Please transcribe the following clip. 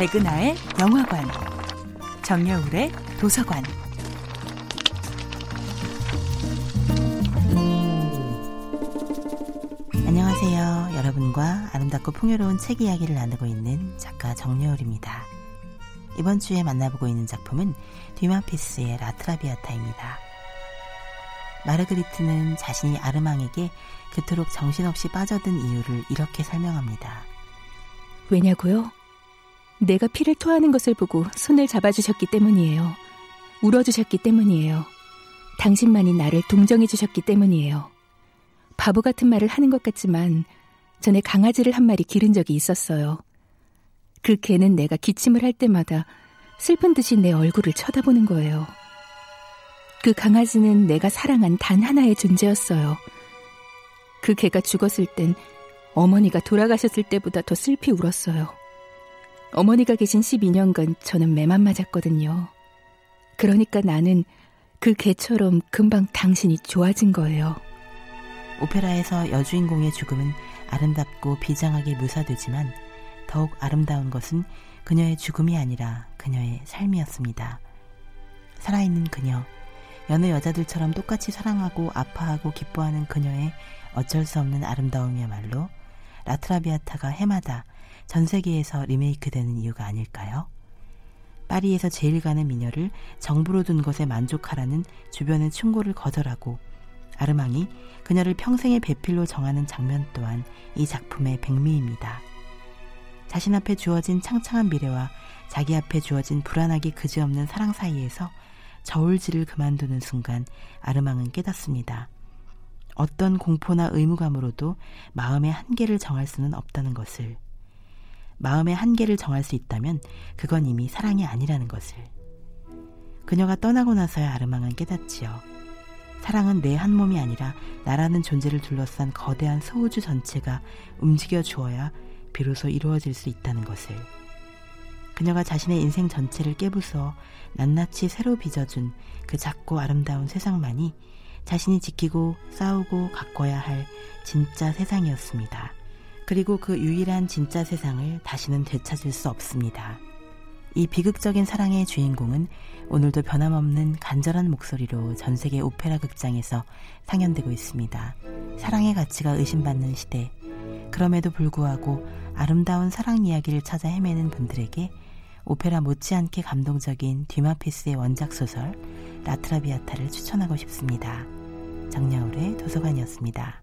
백은하의 영화관, 정여울의 도서관. 안녕하세요. 여러분과 아름답고 풍요로운 책 이야기를 나누고 있는 작가 정여울입니다. 이번 주에 만나보고 있는 작품은 뒤마피스의 라트라비아타입니다. 마르그리트는 자신이 아르망에게 그토록 정신없이 빠져든 이유를 이렇게 설명합니다. 왜냐고요? 내가 피를 토하는 것을 보고 손을 잡아주셨기 때문이에요. 울어주셨기 때문이에요. 당신만이 나를 동정해주셨기 때문이에요. 바보 같은 말을 하는 것 같지만 전에 강아지를 한 마리 기른 적이 있었어요. 그 개는 내가 기침을 할 때마다 슬픈 듯이 내 얼굴을 쳐다보는 거예요. 그 강아지는 내가 사랑한 단 하나의 존재였어요. 그 개가 죽었을 땐 어머니가 돌아가셨을 때보다 더 슬피 울었어요. 어머니가 계신 12년간 저는 매만 맞았거든요. 그러니까 나는 그 개처럼 금방 당신이 좋아진 거예요. 오페라에서 여주인공의 죽음은 아름답고 비장하게 묘사되지만 더욱 아름다운 것은 그녀의 죽음이 아니라 그녀의 삶이었습니다. 살아있는 그녀, 여느 여자들처럼 똑같이 사랑하고 아파하고 기뻐하는 그녀의 어쩔 수 없는 아름다움이야말로 라트라비아타가 해마다 전 세계에서 리메이크되는 이유가 아닐까요? 파리에서 제일 가는 미녀를 정부로 둔 것에 만족하라는 주변의 충고를 거절하고 아르망이 그녀를 평생의 배필로 정하는 장면 또한 이 작품의 백미입니다. 자신 앞에 주어진 창창한 미래와 자기 앞에 주어진 불안하기 그지없는 사랑 사이에서 저울질을 그만두는 순간 아르망은 깨닫습니다. 어떤 공포나 의무감으로도 마음의 한계를 정할 수는 없다는 것을. 마음의 한계를 정할 수 있다면 그건 이미 사랑이 아니라는 것을. 그녀가 떠나고 나서야 아르망은 깨닫지요. 사랑은 내 한 몸이 아니라 나라는 존재를 둘러싼 거대한 소우주 전체가 움직여 주어야 비로소 이루어질 수 있다는 것을. 그녀가 자신의 인생 전체를 깨부숴 낱낱이 새로 빚어준 그 작고 아름다운 세상만이 자신이 지키고 싸우고 가꿔야 할 진짜 세상이었습니다. 그리고 그 유일한 진짜 세상을 다시는 되찾을 수 없습니다. 이 비극적인 사랑의 주인공은 오늘도 변함없는 간절한 목소리로 전 세계 오페라 극장에서 상연되고 있습니다. 사랑의 가치가 의심받는 시대. 그럼에도 불구하고 아름다운 사랑 이야기를 찾아 헤매는 분들에게 오페라 못지않게 감동적인 뒤마피스의 원작 소설 라트라비아타를 추천하고 싶습니다. 정야울의 도서관이었습니다.